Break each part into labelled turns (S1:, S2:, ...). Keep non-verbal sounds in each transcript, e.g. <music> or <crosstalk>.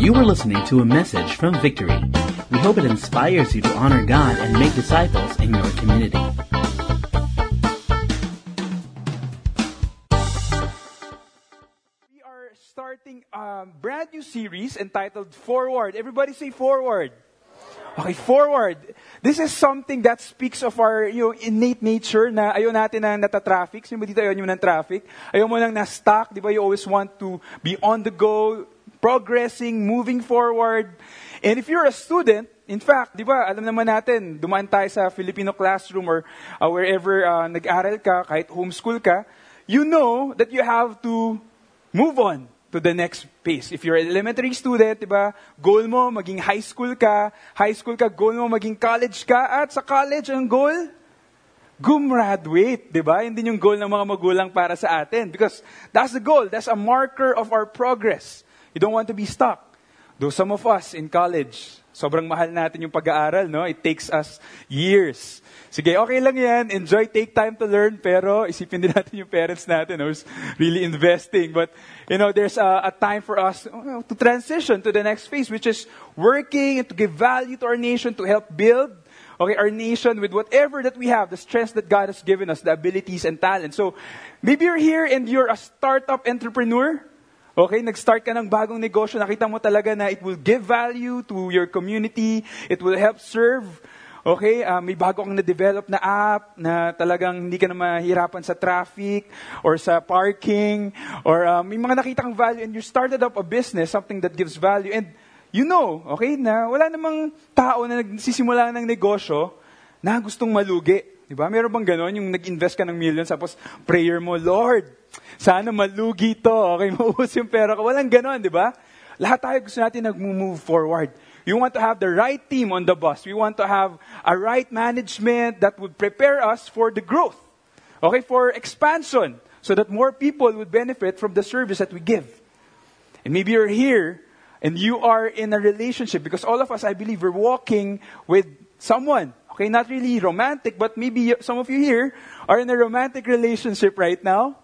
S1: You are listening to a message from Victory. We hope it inspires you to honor God and make disciples in your community.
S2: We are starting a brand new series entitled Forward. Everybody say Forward. Okay, forward. This is something that speaks of our you know, innate nature na ayaw natin na natatraffic. Sino ba dito ayaw nyo ng traffic? Ayaw mo lang na-stuck. Di ba? You always want to be on the go, progressing, moving forward. And if you're a student, in fact, di ba, alam naman natin, dumaan tayo sa Filipino classroom or uh, wherever uh, nag-aral ka, kahit homeschool ka, you know that you have to move on to the next phase. If you're an elementary student, di ba, goal mo, maging high school ka, high school ka, goal mo, maging college ka, at sa college, ang goal, gumraduate, di ba? Hindi yung goal ng mga magulang para sa atin. Because that's the goal. That's a marker of our progress. You don't want to be stuck. Though some of us in college, sobrang mahal natin yung pag-aaral, no? It takes us years. Sige, okay lang yan. Enjoy, take time to learn. Pero isipin din <laughs> natin yung parents natin who's really investing. But, you know, there's a, a time for us to transition to the next phase, which is working and to give value to our nation, to help build okay, our nation with whatever that we have, the strengths that God has given us, the abilities and talents. So, maybe you're here and you're a startup entrepreneur. Okay, nag-start ka ng bagong negosyo, nakita mo talaga na it will give value to your community, it will help serve. Okay, uh, may bago kang na-develop na app na talagang hindi ka na mahirapan sa traffic or sa parking or uh, may mga nakita kang value and you started up a business, something that gives value and you know, okay, na wala namang tao na nagsisimula ng negosyo na gustong malugi. Di ba? Meron bang ganon? Yung nag-invest ka ng millions, tapos prayer mo, Lord, sana malugi to. Okay, <laughs> maubos yung pera ko. Walang ganon, di ba? Lahat tayo gusto natin nag-move forward. We want to have the right team on the bus. We want to have a right management that would prepare us for the growth. Okay, for expansion. So that more people would benefit from the service that we give. And maybe you're here and you are in a relationship because all of us, I believe, we're walking with someone. Okay, not really romantic, but maybe some of you here are in a romantic relationship right now.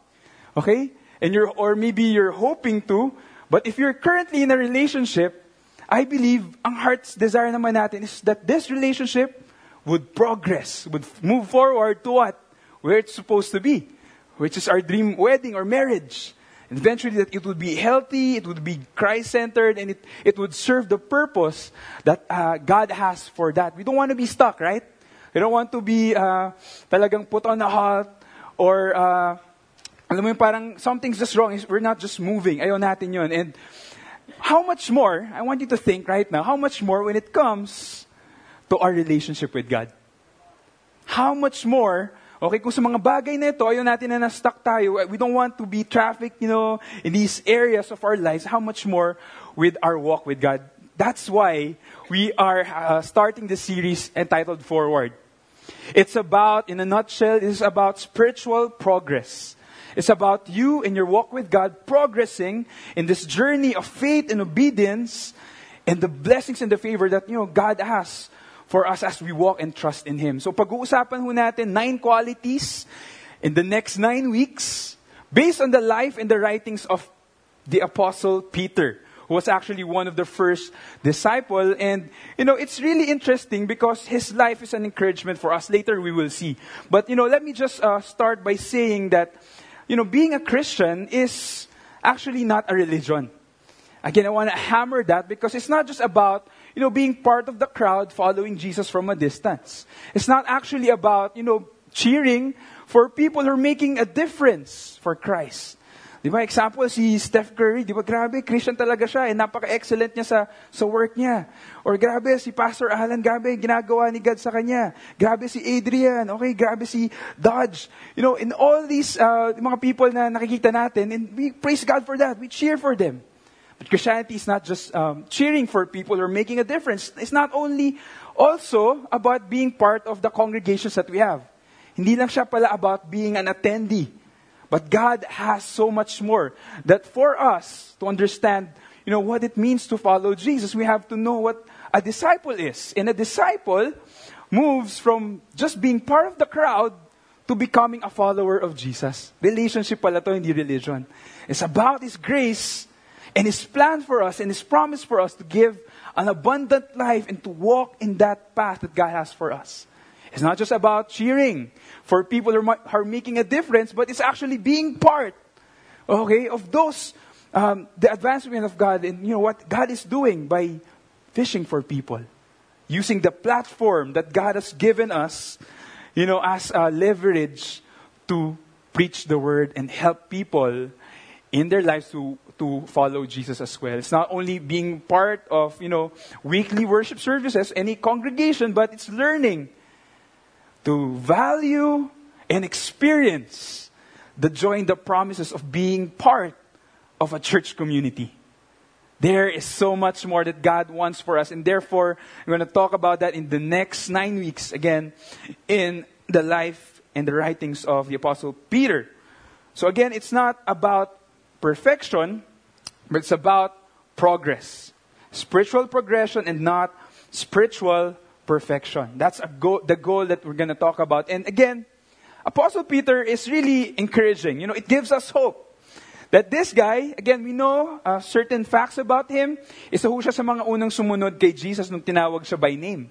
S2: Okay? And you're, or maybe you're hoping to. But if you're currently in a relationship, I believe ang heart's desire naman natin is that this relationship would progress, would move forward to what? Where it's supposed to be, which is our dream wedding or marriage. Eventually that it would be healthy, it would be Christ-centered, and it, it would serve the purpose that uh, God has for that. We don't want to be stuck, right? We don't want to be uh, talagang put on a halt or uh, alam mo yung parang something's just wrong. We're not just moving. Ayaw natin yun. And how much more, I want you to think right now, how much more when it comes to our relationship with God? How much more Okay, kung sa mga bagay na ito, ayaw natin na na-stuck tayo, we don't want to be trafficked, you know, in these areas of our lives, how much more with our walk with God? That's why we are uh, starting the series entitled Forward. It's about, in a nutshell, it's about spiritual progress. It's about you and your walk with God progressing in this journey of faith and obedience and the blessings and the favor that, you know, God has for us as we walk and trust in Him. So pag-uusapan ho natin nine qualities in the next nine weeks based on the life and the writings of the Apostle Peter, who was actually one of the first disciple. And, you know, it's really interesting because his life is an encouragement for us. Later we will see. But, you know, let me just uh, start by saying that, you know, being a Christian is actually not a religion. Again, I want to hammer that because it's not just about you know, being part of the crowd following Jesus from a distance. It's not actually about, you know, cheering for people who are making a difference for Christ. Di ba, example, si Steph Curry, di ba, grabe, Christian talaga siya, eh, napaka-excellent niya sa, sa work niya. Or grabe, si Pastor Alan, grabe, ginagawa ni God sa kanya. Grabe si Adrian, okay, grabe si Dodge. You know, in all these uh, mga people na nakikita natin, and we praise God for that, we cheer for them. But Christianity is not just um, cheering for people or making a difference. It's not only also about being part of the congregations that we have. Hindi lang siya pala about being an attendee. But God has so much more. That for us to understand, you know, what it means to follow Jesus, we have to know what a disciple is. And a disciple moves from just being part of the crowd to becoming a follower of Jesus. Relationship pala to, hindi religion. It's about His grace and His plan for us and His promise for us to give an abundant life and to walk in that path that God has for us. It's not just about cheering for people who are, making a difference, but it's actually being part, okay, of those, um, the advancement of God and, you know, what God is doing by fishing for people. Using the platform that God has given us, you know, as a leverage to preach the word and help people in their lives to, to follow Jesus as well. It's not only being part of, you know, weekly worship services, any congregation, but it's learning to value and experience the joy and the promises of being part of a church community. There is so much more that God wants for us, and therefore, we're going to talk about that in the next nine weeks again in the life and the writings of the Apostle Peter. So, again, it's not about perfection, but it's about progress. Spiritual progression and not spiritual perfection. That's the goal that we're going to talk about. And again, Apostle Peter is really encouraging. You know, it gives us hope. That this guy, again, we know uh, certain facts about him. Isa ho siya sa mga unang sumunod kay Jesus nung tinawag siya by name.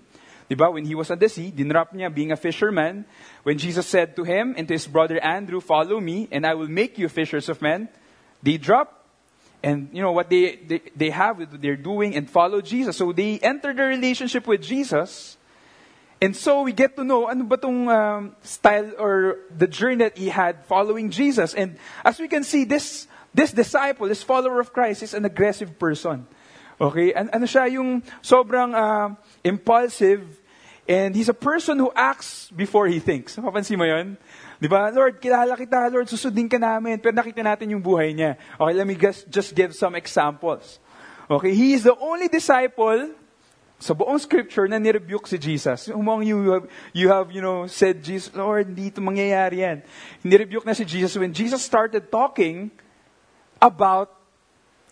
S2: Diba? When he was on the sea, dinrap niya being a fisherman. When Jesus said to him and to his brother Andrew, follow me and I will make you fishers of men. They drop and you know what they, they, they have with they're doing and follow Jesus. So they enter the relationship with Jesus. And so we get to know ano ba tong um, style or the journey that he had following Jesus. And as we can see, this this disciple, this follower of Christ is an aggressive person. Okay? And ano siya yung sobrang uh, impulsive and he's a person who acts before he thinks. Mo yun? Di ba? Lord, kilala kita. Lord, susundin ka namin. Pero nakita natin yung buhay niya. Okay, let me just, just give some examples. Okay, he is the only disciple sa buong scripture na nirebuke si Jesus. Among you, you have, you have, you know, said, Jesus, Lord, hindi ito mangyayari yan. Nirebuke na si Jesus when Jesus started talking about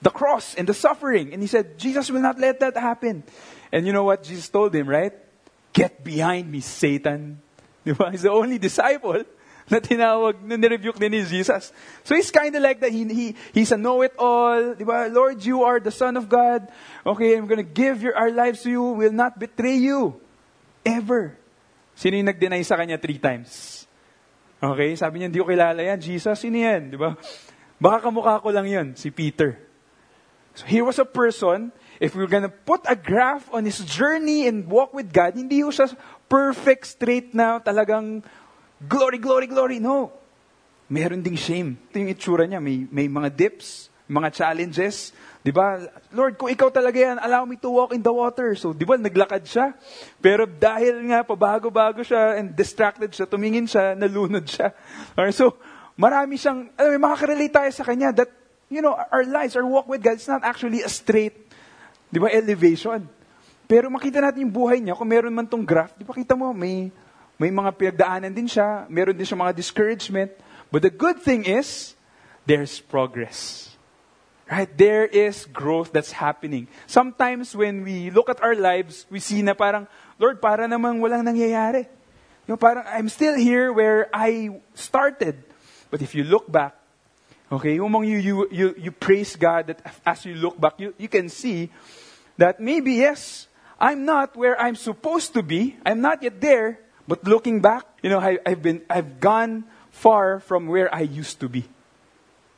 S2: the cross and the suffering. And he said, Jesus will not let that happen. And you know what Jesus told him, right? Get behind me, Satan. He's the only disciple na tinawag, na nirebuke din ni Jesus. So he's kind of like that. He, he, he's a know-it-all. Di ba? Lord, you are the Son of God. Okay, I'm gonna give your, our lives to you. We will not betray you. Ever. Sino yung nag-deny sa kanya three times? Okay, sabi niya, hindi ko kilala yan. Jesus, sino yan? Di ba? Baka kamukha ko lang yun, si Peter. So here was a person, if we're gonna put a graph on his journey and walk with God, hindi ho siya perfect, straight na, talagang glory, glory, glory. No. Meron ding shame. Ito yung itsura niya. May, may mga dips, mga challenges. Di ba? Lord, kung ikaw talaga yan, allow me to walk in the water. So, di ba, naglakad siya. Pero dahil nga, pabago-bago siya and distracted siya, tumingin siya, nalunod siya. Alright, so, marami siyang, alam mo, makakarelate tayo sa kanya that, you know, our lives, our walk with God, it's not actually a straight, di ba, elevation. Pero makita natin yung buhay niya, kung meron man tong graph, di ba kita mo, may, may mga pinagdaanan din siya, meron din siya mga discouragement. But the good thing is, there's progress. Right? There is growth that's happening. Sometimes when we look at our lives, we see na parang, Lord, para namang walang nangyayari. Know, parang, I'm still here where I started. But if you look back, okay, you, you, you, you praise God that as you look back, you, you can see that maybe, yes, I'm not where I'm supposed to be. I'm not yet there. But looking back, you know, I, I've been, I've gone far from where I used to be.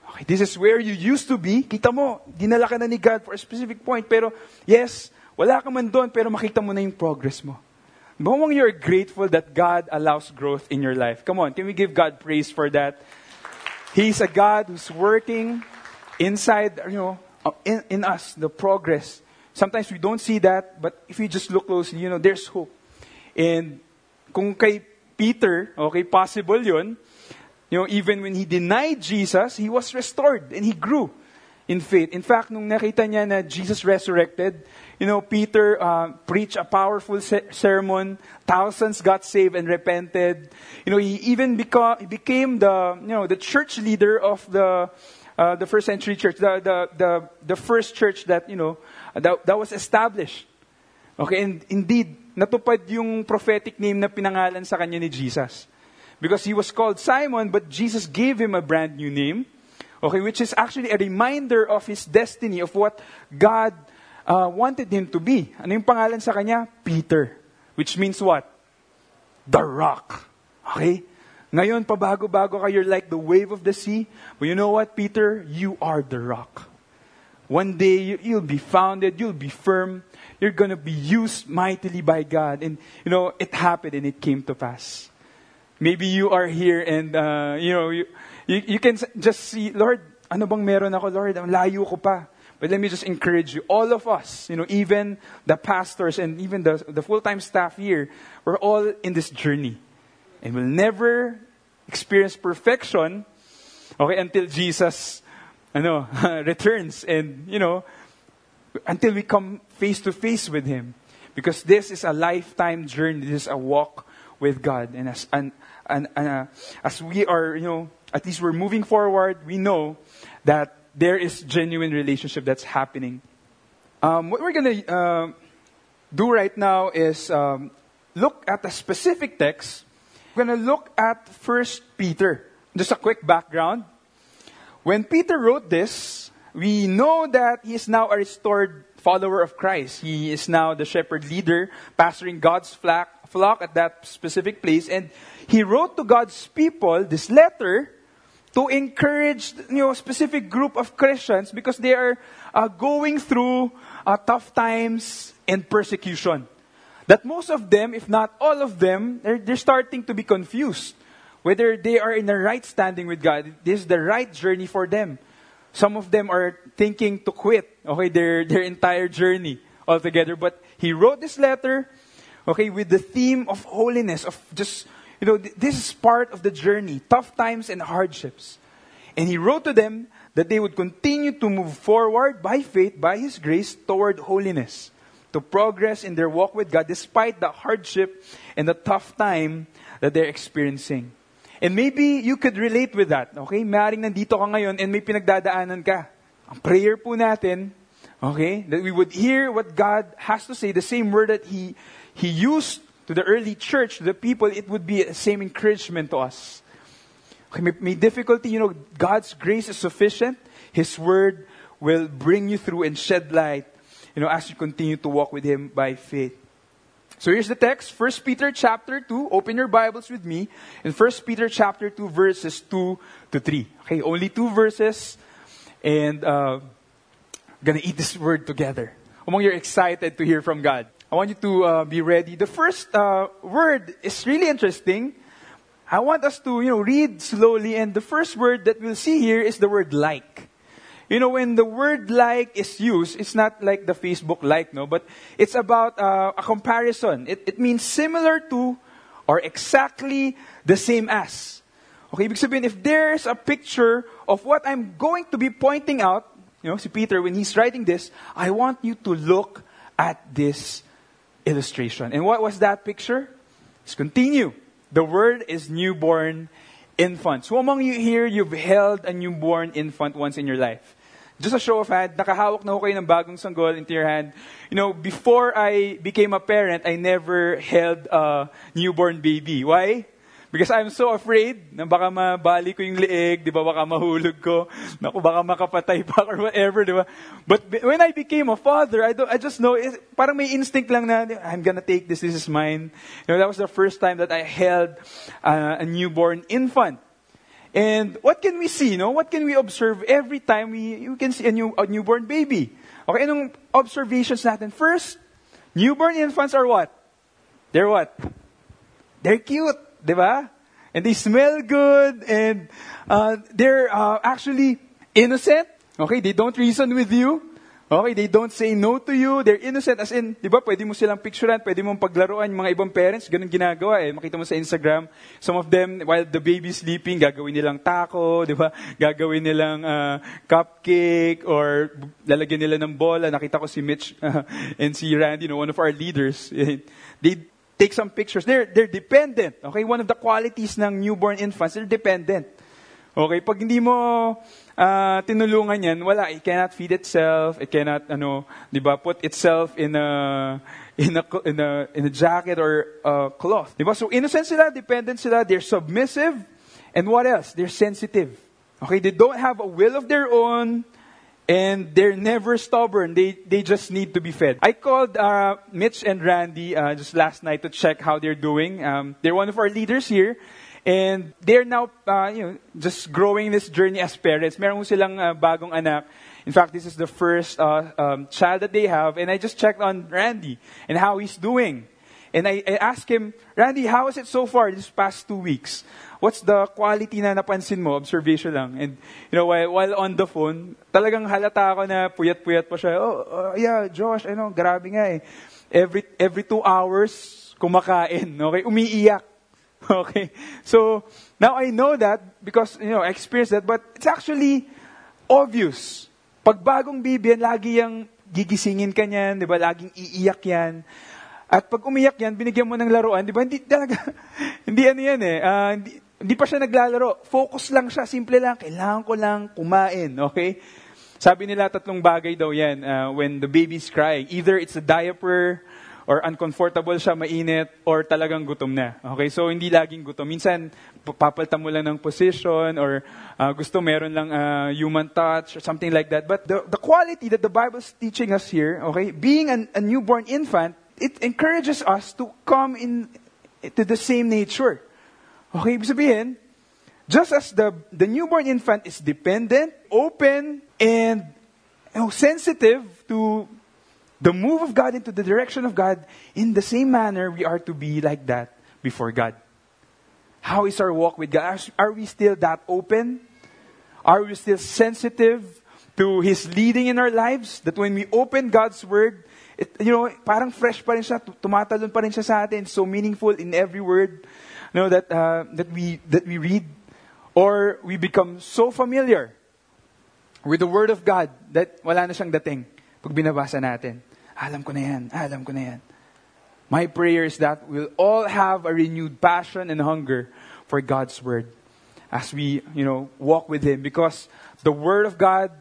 S2: Okay, this is where you used to be. Kita mo, dinala ka na ni God for a specific point. Pero, yes, wala ka man doon, pero makita mo na yung progress mo. Bawang you're grateful that God allows growth in your life. Come on, can we give God praise for that? He's a God who's working inside, you know, uh, in, in us, the progress. Sometimes we don't see that, but if you just look closely, you know, there's hope. And kung kay Peter, okay, possible yun, you know, even when he denied Jesus, he was restored and he grew in faith. In fact, nung nakita niya na Jesus resurrected, you know, Peter uh, preached a powerful se- sermon. Thousands got saved and repented. You know, he even beca- became the, you know, the church leader of the, uh, the first century church, the, the, the, the first church that, you know, that, that was established. Okay, and indeed, natupad yung prophetic name na pinangalan sa kanya ni Jesus. Because he was called Simon, but Jesus gave him a brand new name. Okay, which is actually a reminder of his destiny, of what God uh, wanted him to be. Ano yung pangalan sa kanya? Peter. Which means what? The rock. Okay? Ngayon, pabago-bago bago ka, you're like the wave of the sea. But you know what, Peter? You are the rock. One day, you'll be founded, you'll be firm, you're going to be used mightily by God. And, you know, it happened and it came to pass. Maybe you are here and, uh, you know, you, you, you can just see, Lord, ano bang meron ako, Lord? Ang layo ko pa. But let me just encourage you, all of us, you know, even the pastors and even the, the full-time staff here, we're all in this journey. And we'll never experience perfection, okay, until Jesus, ano, <laughs> returns and, you know, until we come face to face with Him. Because this is a lifetime journey. This is a walk with God. And as, and, and, and uh, as we are, you know, at least we're moving forward, we know that there is genuine relationship that's happening. Um, what we're going to uh, do right now is um, look at a specific text. We're going to look at First Peter. Just a quick background. When Peter wrote this, we know that he is now a restored follower of Christ. He is now the shepherd leader, pastoring God's flock, flock at that specific place. And he wrote to God's people this letter to encourage you know, a specific group of Christians because they are uh, going through uh, tough times and persecution. That most of them, if not all of them, they're, they're starting to be confused whether they are in the right standing with God. This is the right journey for them. Some of them are thinking to quit, okay, their, their entire journey altogether. But he wrote this letter, okay, with the theme of holiness, of just, you know, this is part of the journey, tough times and hardships. And he wrote to them that they would continue to move forward by faith, by his grace, toward holiness, to progress in their walk with God despite the hardship and the tough time that they're experiencing. And maybe you could relate with that. Okay? Maring nandito ka ngayon and may pinagdadaanan ka. Ang prayer po natin, okay, that we would hear what God has to say, the same word that He, he used to the early church, to the people, it would be the same encouragement to us. Okay, may, may difficulty, you know, God's grace is sufficient. His word will bring you through and shed light, you know, as you continue to walk with Him by faith. So here's the text, 1 Peter chapter 2. Open your Bibles with me. In 1 Peter chapter 2, verses 2 to 3. Okay, only two verses. And uh, gonna eat this word together. Among you're excited to hear from God. I want you to uh, be ready. The first uh, word is really interesting. I want us to, you know, read slowly. And the first word that we'll see here is the word like. You know, when the word like is used, it's not like the Facebook like, no, but it's about uh, a comparison. It, it means similar to or exactly the same as. Okay, sabihin, if there's a picture of what I'm going to be pointing out, you know, si Peter, when he's writing this, I want you to look at this illustration. And what was that picture? Let's continue. The word is newborn infant. So among you here, you've held a newborn infant once in your life. Just a show of hand, nakahawak na ho kayo ng bagong sanggol into your hand. You know, before I became a parent, I never held a newborn baby. Why? Because I'm so afraid na baka mabali ko yung leeg, di ba, baka mahulog ko, naku, baka makapatay pa or whatever, di ba? But when I became a father, I, I just know, it, parang may instinct lang na, I'm gonna take this, this is mine. You know, that was the first time that I held uh, a newborn infant. And what can we see, no? What can we observe every time we, you can see a, new, a newborn baby? Okay, anong observations natin? First, newborn infants are what? They're what? They're cute, di ba? And they smell good, and uh, they're uh, actually innocent. Okay, they don't reason with you. Okay, they don't say no to you. They're innocent. As in, di ba, pwede mo silang picturean, pwede mong paglaruan yung mga ibang parents. Ganun ginagawa eh. Makita mo sa Instagram. Some of them, while the baby sleeping, gagawin nilang taco, di ba? Gagawin nilang uh, cupcake or lalagyan nila ng bola. Nakita ko si Mitch uh, <laughs> and si Randy, you know, one of our leaders. <laughs> they take some pictures. They're, they're dependent. Okay, one of the qualities ng newborn infants, they're dependent. Okay, pag hindi mo uh, tinulungan yan, wala, it cannot feed itself, it cannot, ano, di ba, put itself in a, in a, in a, in a jacket or a cloth. Di ba? So innocent sila, dependent sila, they're submissive, and what else? They're sensitive. Okay, they don't have a will of their own and they're never stubborn. They, they just need to be fed. I called uh, Mitch and Randy uh, just last night to check how they're doing. Um, they're one of our leaders here. And they're now, uh, you know, just growing this journey as parents. Meron silang uh, bagong anak. In fact, this is the first uh, um, child that they have. And I just checked on Randy and how he's doing. And I, I asked him, Randy, how is it so far this past two weeks? What's the quality na napansin mo? Observation lang. And, you know, while, while on the phone, talagang halata ako na puyat-puyat pa siya. Oh, uh, yeah, Josh, ano, grabe nga eh. Every, every two hours, kumakain. Okay? Umiiyak. <laughs> Okay? So, now I know that because, you know, I experienced that, but it's actually obvious. Pag bagong bibi lagi yung gigisingin ka niyan, di ba? Laging iiyak yan. At pag umiyak yan, binigyan mo ng laruan, di ba? Hindi talaga, <laughs> hindi ano yan eh. Uh, hindi, hindi pa siya naglalaro. Focus lang siya, simple lang. Kailangan ko lang kumain, okay? Sabi nila tatlong bagay daw yan uh, when the baby's crying. Either it's a diaper, or uncomfortable siya, mainit, or talagang gutom na. Okay? So, hindi laging gutom. Minsan, papalta mo lang ng position, or uh, gusto meron lang uh, human touch, or something like that. But the, the quality that the Bible is teaching us here, okay, being an, a newborn infant, it encourages us to come in to the same nature. Okay, sabihin, just as the, the newborn infant is dependent, open, and you know, sensitive to the move of God into the direction of God, in the same manner, we are to be like that before God. How is our walk with God? Are, we still that open? Are we still sensitive to His leading in our lives? That when we open God's Word, it, you know, parang fresh pa rin siya, tumatalon pa rin siya sa atin, so meaningful in every word you know, that, uh, that, we, that we read. Or we become so familiar with the Word of God that wala na siyang dating. Pag binabasa natin, alam ko na yan, alam ko na yan. My prayer is that we'll all have a renewed passion and hunger for God's Word as we, you know, walk with Him because the Word of God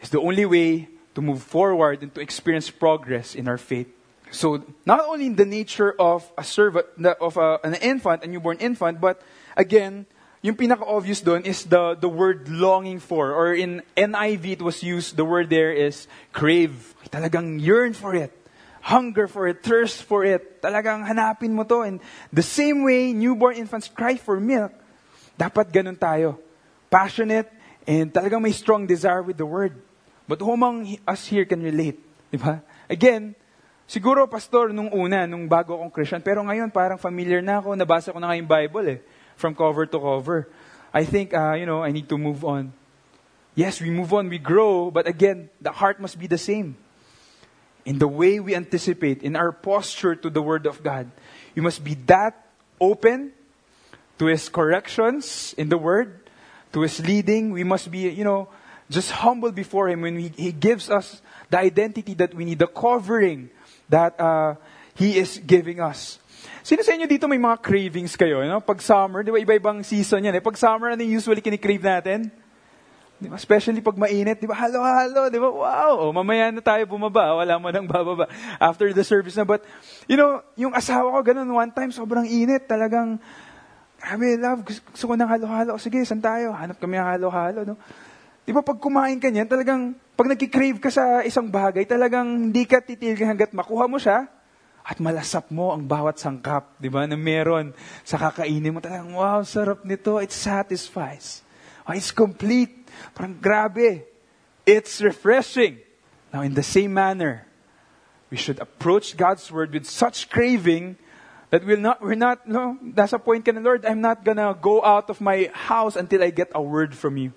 S2: is the only way to move forward and to experience progress in our faith. So, not only in the nature of a servant, of a, an infant, a newborn infant, but again, yung pinaka-obvious doon is the, the word longing for. Or in NIV, it was used, the word there is crave. Talagang yearn for it. Hunger for it, thirst for it. Talagang hanapin mo to. And the same way newborn infants cry for milk, dapat ganun tayo. Passionate and talagang may strong desire with the word. But who among us here can relate? Diba? Again, siguro pastor nung una, nung bago akong Christian, pero ngayon parang familiar na ako, nabasa ko na nga yung Bible eh from cover to cover. I think, uh, you know, I need to move on. Yes, we move on, we grow, but again, the heart must be the same. In the way we anticipate, in our posture to the Word of God, you must be that open to His corrections in the Word, to His leading. We must be, you know, just humble before Him when we, He gives us the identity that we need, the covering that uh, He is giving us. Sino sa inyo dito may mga cravings kayo? No? Pag summer, di ba iba-ibang season yan. Eh? Pag summer, ano usually kinikrave natin? Di ba? Especially pag mainit, di ba? Halo-halo, di ba? Wow! Mamaya na tayo bumaba. Wala mo nang bababa. After the service na. But, you know, yung asawa ko, ganun, one time, sobrang init. Talagang, grabe, love, gusto ko ng halo-halo. Sige, saan tayo? Hanap kami ng halo-halo, no? Di ba pag kumain ka niyan, talagang, pag nagkikrave ka sa isang bagay, talagang hindi ka titigil hanggat makuha mo siya, at malasap mo ang bawat sangkap, di ba, na meron sa kakainin mo. Talagang, wow, sarap nito. It satisfies. Oh, it's complete. Parang grabe. It's refreshing. Now, in the same manner, we should approach God's Word with such craving that we'll not, we're not, no, nasa point ka na, Lord, I'm not gonna go out of my house until I get a word from you.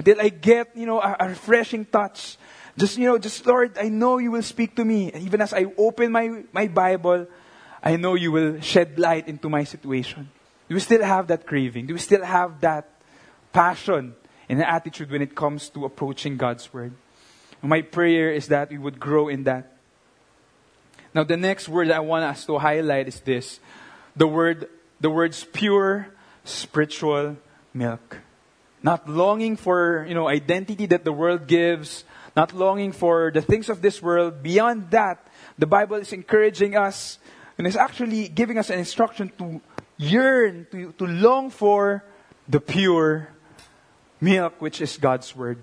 S2: Until I get, you know, a, a refreshing touch just, you know, just, Lord, I know you will speak to me. And Even as I open my, my Bible, I know you will shed light into my situation. Do we still have that craving? Do we still have that passion and attitude when it comes to approaching God's Word? My prayer is that we would grow in that. Now, the next word I want us to highlight is this. The word, the words pure spiritual milk. Not longing for, you know, identity that the world gives, not longing for the things of this world. Beyond that, the Bible is encouraging us and is actually giving us an instruction to yearn, to, to long for the pure milk, which is God's Word.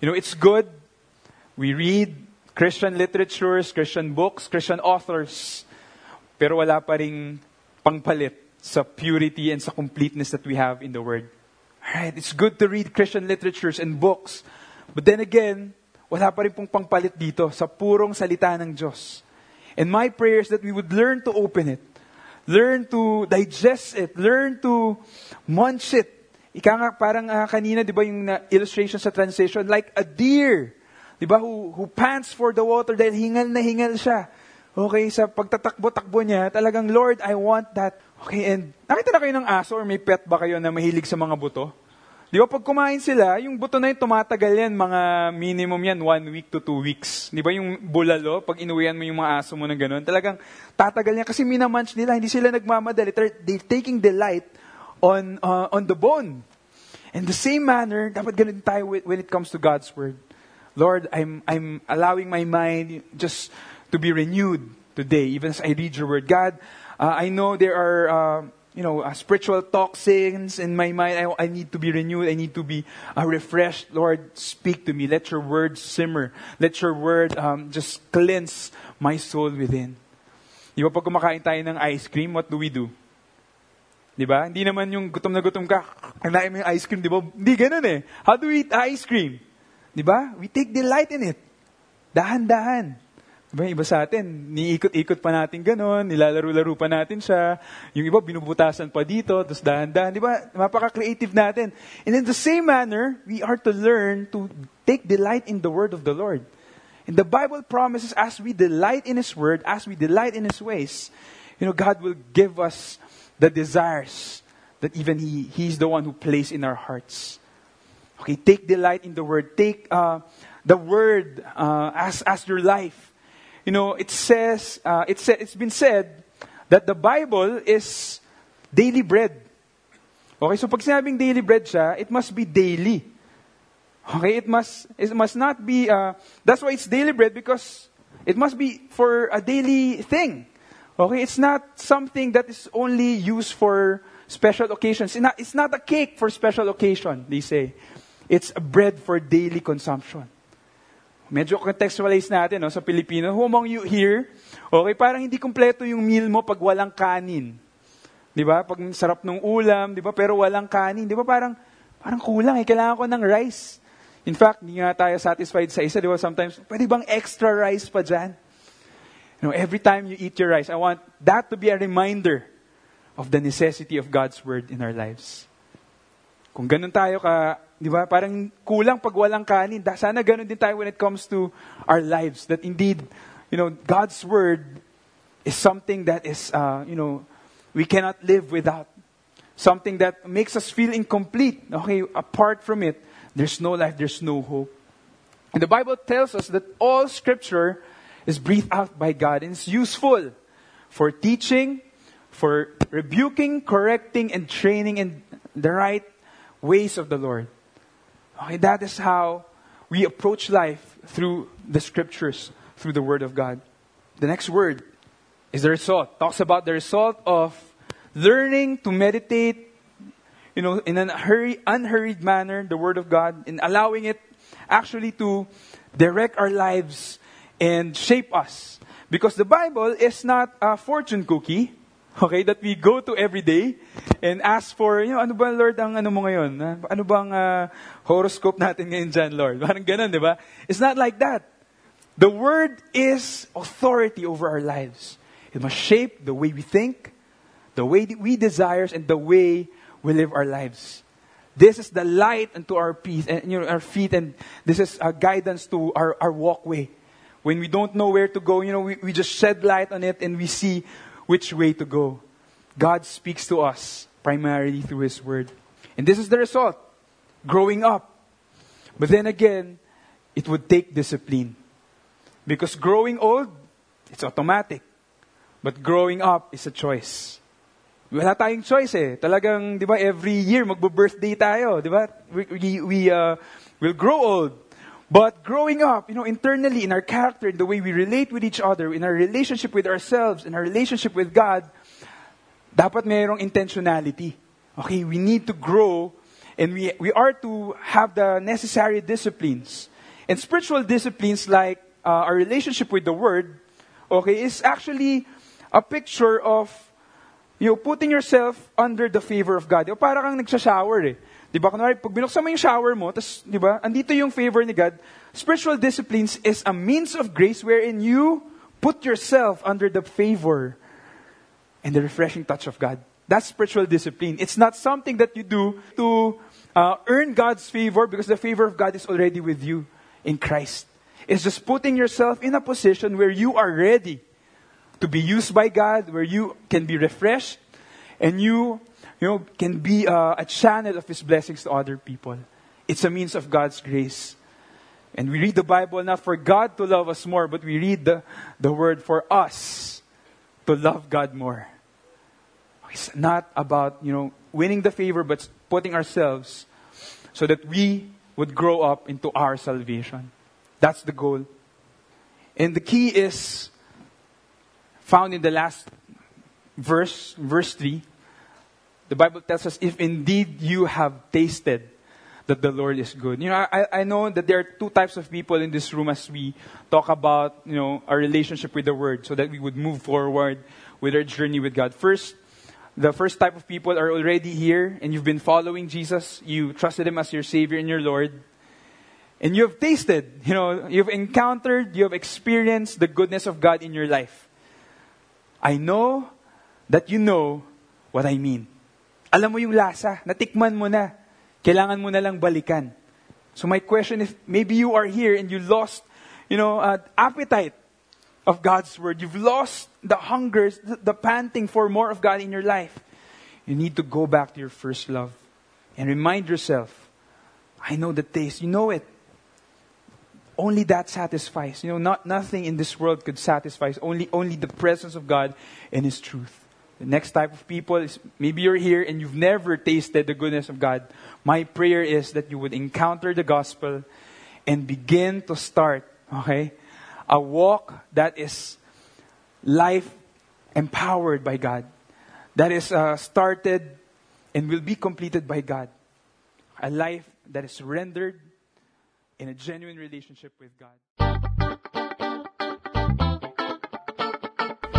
S2: You know, it's good. We read Christian literatures, Christian books, Christian authors, pero wala pa ring pangpalit sa purity and sa completeness that we have in the Word. Alright, it's good to read Christian literatures and books. But then again, wala pa rin pong pangpalit dito sa purong salita ng Diyos. And my prayer is that we would learn to open it. Learn to digest it. Learn to munch it. Ika nga, parang uh, kanina, di ba yung uh, illustration sa translation, like a deer. Di ba, who, who pants for the water dahil hingal na hingal siya. Okay, sa pagtatakbo-takbo niya, talagang, Lord, I want that. Okay, and nakita na kayo ng aso or may pet ba kayo na mahilig sa mga buto? Di ba, pag kumain sila, yung buto na yun, tumatagal yan, mga minimum yan, one week to two weeks. Di ba, yung bulalo, pag inuwian mo yung mga aso mo ng ganun, talagang tatagal yan kasi minamunch nila, hindi sila nagmamadali. They're, they're taking delight on, uh, on the bone. In the same manner, dapat ganun tayo when it comes to God's Word. Lord, I'm, I'm allowing my mind just to be renewed today, even as I read your Word. God, uh, I know there are, uh, you know, uh, spiritual toxins in my mind. I, I, need to be renewed. I need to be uh, refreshed. Lord, speak to me. Let your word simmer. Let your word um, just cleanse my soul within. Di ba pag kumakain tayo ng ice cream, what do we do? Di ba? Hindi naman yung gutom na gutom ka, kanain mo yung ice cream, di? Hindi ganun eh. How do we eat ice cream? Di? We take delight in it. Dahan-dahan. Diba, iba sa atin, niikot-ikot pa natin ganun, nilalaro-laro pa natin siya. Yung iba, binubutasan pa dito, tapos dahan-dahan. Di ba? Mapaka-creative natin. And in the same manner, we are to learn to take delight in the word of the Lord. And the Bible promises as we delight in His word, as we delight in His ways, you know, God will give us the desires that even He, He's the one who placed in our hearts. Okay, take delight in the word. Take uh, the word uh, as, as your life you know, it says, uh, it sa- it's been said that the Bible is daily bread. Okay, so pag sinabing daily bread siya, it must be daily. Okay, it must, it must not be, uh, that's why it's daily bread because it must be for a daily thing. Okay, it's not something that is only used for special occasions. It's not, it's not a cake for special occasion, they say. It's a bread for daily consumption. Medyo contextualize natin no, sa Pilipino. Who among you here, okay, parang hindi kumpleto yung meal mo pag walang kanin. Di ba? Pag sarap ng ulam, di ba? Pero walang kanin. Di ba? Parang, parang kulang eh. Kailangan ko ng rice. In fact, hindi nga tayo satisfied sa isa. Di ba? Sometimes, pwede bang extra rice pa dyan? You know, every time you eat your rice, I want that to be a reminder of the necessity of God's Word in our lives. Kung ganun tayo ka Di ba? Parang kulang pag walang kanin. Sana ganun din tayo when it comes to our lives. That indeed, you know, God's Word is something that is, uh, you know, we cannot live without. Something that makes us feel incomplete. Okay, apart from it, there's no life, there's no hope. And the Bible tells us that all Scripture is breathed out by God and is useful for teaching, for rebuking, correcting, and training in the right ways of the Lord. Okay, that is how we approach life through the scriptures, through the word of God. The next word is the result. Talks about the result of learning to meditate, you know, in an hurry, unhurried manner, the word of God, and allowing it actually to direct our lives and shape us. Because the Bible is not a fortune cookie okay, that we go to every day and ask for, you know, ano ba, Lord, ang ano mo ngayon? Ano bang uh, horoscope natin ngayon dyan, Lord? <laughs> Parang ganun, di ba? It's not like that. The Word is authority over our lives. It must shape the way we think, the way we desire, and the way we live our lives. This is the light unto our feet, and you know, our feet, and this is a guidance to our, our walkway. When we don't know where to go, you know, we, we just shed light on it and we see which way to go. God speaks to us primarily through His Word. And this is the result growing up. But then again, it would take discipline. Because growing old, it's automatic. But growing up is a choice. Wala tayong choice eh. Talagang, di ba, every year magbo-birthday tayo, di ba? We, we, we uh, will grow old. But growing up, you know, internally in our character, in the way we relate with each other, in our relationship with ourselves, in our relationship with God, dapat mayroong intentionality. Okay, we need to grow And we, we are to have the necessary disciplines. And spiritual disciplines like uh, our relationship with the Word, okay, is actually a picture of you know, putting yourself under the favor of God. Diba, para kang nagsha-shower eh. Di ba? Kunwari, pag binuksan mo yung shower mo, tas, di ba, andito yung favor ni God, spiritual disciplines is a means of grace wherein you put yourself under the favor and the refreshing touch of God. That's spiritual discipline. It's not something that you do to uh, earn God's favor because the favor of God is already with you in Christ. It's just putting yourself in a position where you are ready to be used by God, where you can be refreshed and you, you know, can be uh, a channel of His blessings to other people. It's a means of God's grace. And we read the Bible not for God to love us more, but we read the, the word for us to love God more. It's not about, you know, winning the favor, but putting ourselves so that we would grow up into our salvation. That's the goal. And the key is found in the last verse, verse 3. The Bible tells us, if indeed you have tasted that the Lord is good. You know, I, I know that there are two types of people in this room as we talk about, you know, our relationship with the Word so that we would move forward with our journey with God. First, the first type of people are already here and you've been following Jesus. You trusted Him as your Savior and your Lord. And you have tasted, you know, you've encountered, you have experienced the goodness of God in your life. I know that you know what I mean. Alam mo yung lasa, natikman mo na. Kailangan mo na lang balikan. So my question is, maybe you are here and you lost, you know, uh, appetite of God's word. You've lost the hunger, the panting for more of God in your life. You need to go back to your first love and remind yourself, I know the taste. You know it. Only that satisfies. You know, not, nothing in this world could satisfy. Only, only the presence of God and His truth. The next type of people is maybe you're here and you've never tasted the goodness of God. My prayer is that you would encounter the gospel and begin to start, okay, a walk that is life empowered by God, that is uh, started and will be completed by God. A life that is rendered in a genuine relationship with God.